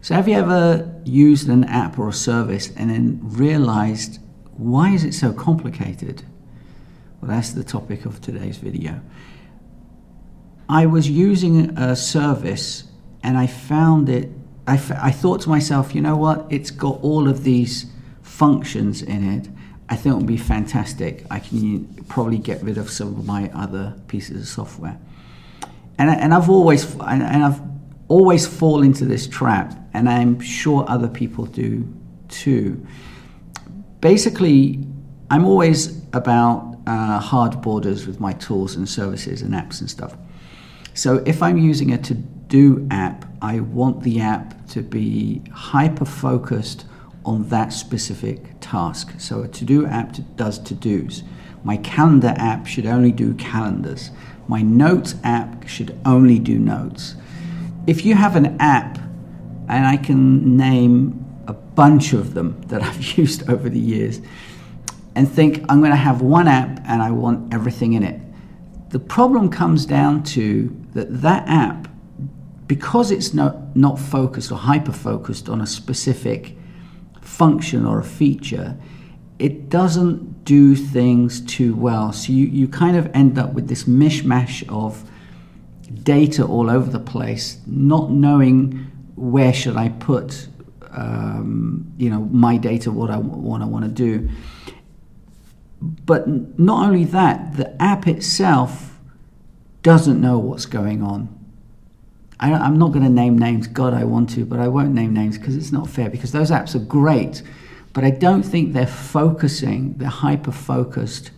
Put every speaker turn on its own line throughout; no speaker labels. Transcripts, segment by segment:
So, have you ever used an app or a service and then realized why is it so complicated? Well, that's the topic of today's video. I was using a service and I found it, I, f- I thought to myself, you know what, it's got all of these functions in it. I think it would be fantastic. I can probably get rid of some of my other pieces of software. And, I, and I've always, and, and I've always fall into this trap, and I'm sure other people do too. Basically, I'm always about uh, hard borders with my tools and services and apps and stuff. So if I'm using a to do app, I want the app to be hyper focused on that specific task. So a to do app does to dos. My calendar app should only do calendars. My notes app should only do notes if you have an app, and I can name a bunch of them that I've used over the years, and think I'm going to have one app and I want everything in it. The problem comes down to that that app, because it's not, not focused or hyper focused on a specific function or a feature, it doesn't do things too well. So you, you kind of end up with this mishmash of data all over the place, not knowing where should I put, um, you know, my data, what I what I want to do. But not only that, the app itself doesn't know what's going on. I, am not going to name names. God, I want to, but I won't name names because it's not fair. Because those apps are great, but I don't think they're focusing. They're hyper focused,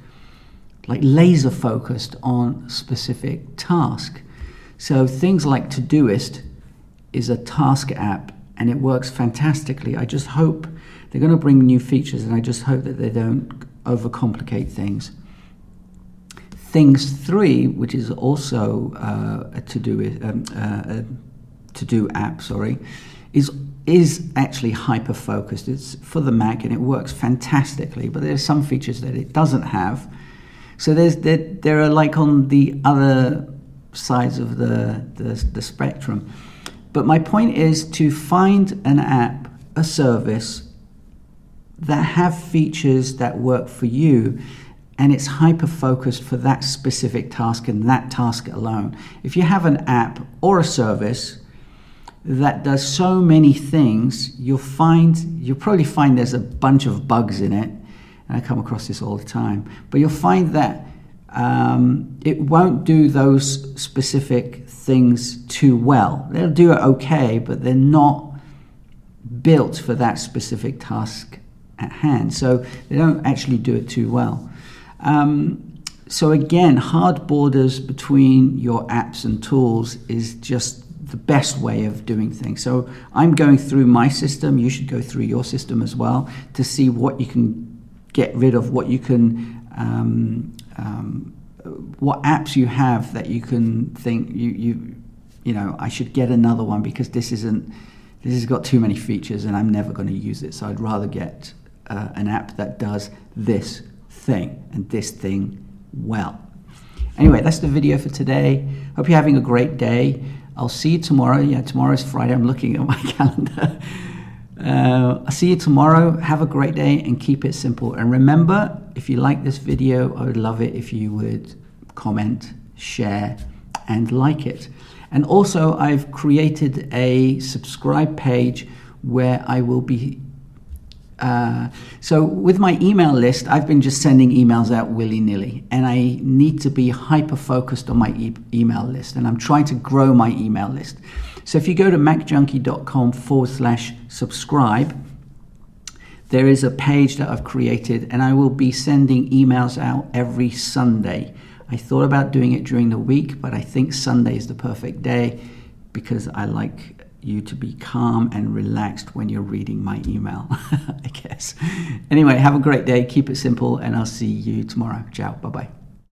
like laser focused on specific task. So things like Todoist is a task app and it works fantastically. I just hope they're going to bring new features and I just hope that they don't overcomplicate things. Things 3, which is also uh, a to-do um, uh, to-do app, sorry, is is actually hyper focused. It's for the Mac and it works fantastically, but there are some features that it doesn't have. So there's there, there are like on the other sides of the, the, the spectrum. But my point is to find an app, a service that have features that work for you and it's hyper focused for that specific task and that task alone. If you have an app or a service that does so many things, you'll find you'll probably find there's a bunch of bugs in it. And I come across this all the time. But you'll find that um, it won't do those specific things too well. They'll do it okay, but they're not built for that specific task at hand. So they don't actually do it too well. Um, so again, hard borders between your apps and tools is just the best way of doing things. So I'm going through my system. You should go through your system as well to see what you can get rid of, what you can um, um, what apps you have that you can think you you you know I should get another one because this isn't this has got too many features and I'm never going to use it. So I'd rather get uh, an app that does this thing and this thing well. Anyway, that's the video for today. Hope you're having a great day. I'll see you tomorrow. Yeah, tomorrow's Friday. I'm looking at my calendar. I'll see you tomorrow. Have a great day and keep it simple. And remember, if you like this video, I would love it if you would comment, share, and like it. And also, I've created a subscribe page where I will be. Uh, so, with my email list, I've been just sending emails out willy nilly, and I need to be hyper focused on my e- email list, and I'm trying to grow my email list. So, if you go to macjunkie.com forward slash subscribe, there is a page that I've created, and I will be sending emails out every Sunday. I thought about doing it during the week, but I think Sunday is the perfect day because I like you to be calm and relaxed when you're reading my email, I guess. Anyway, have a great day, keep it simple, and I'll see you tomorrow. Ciao, bye bye.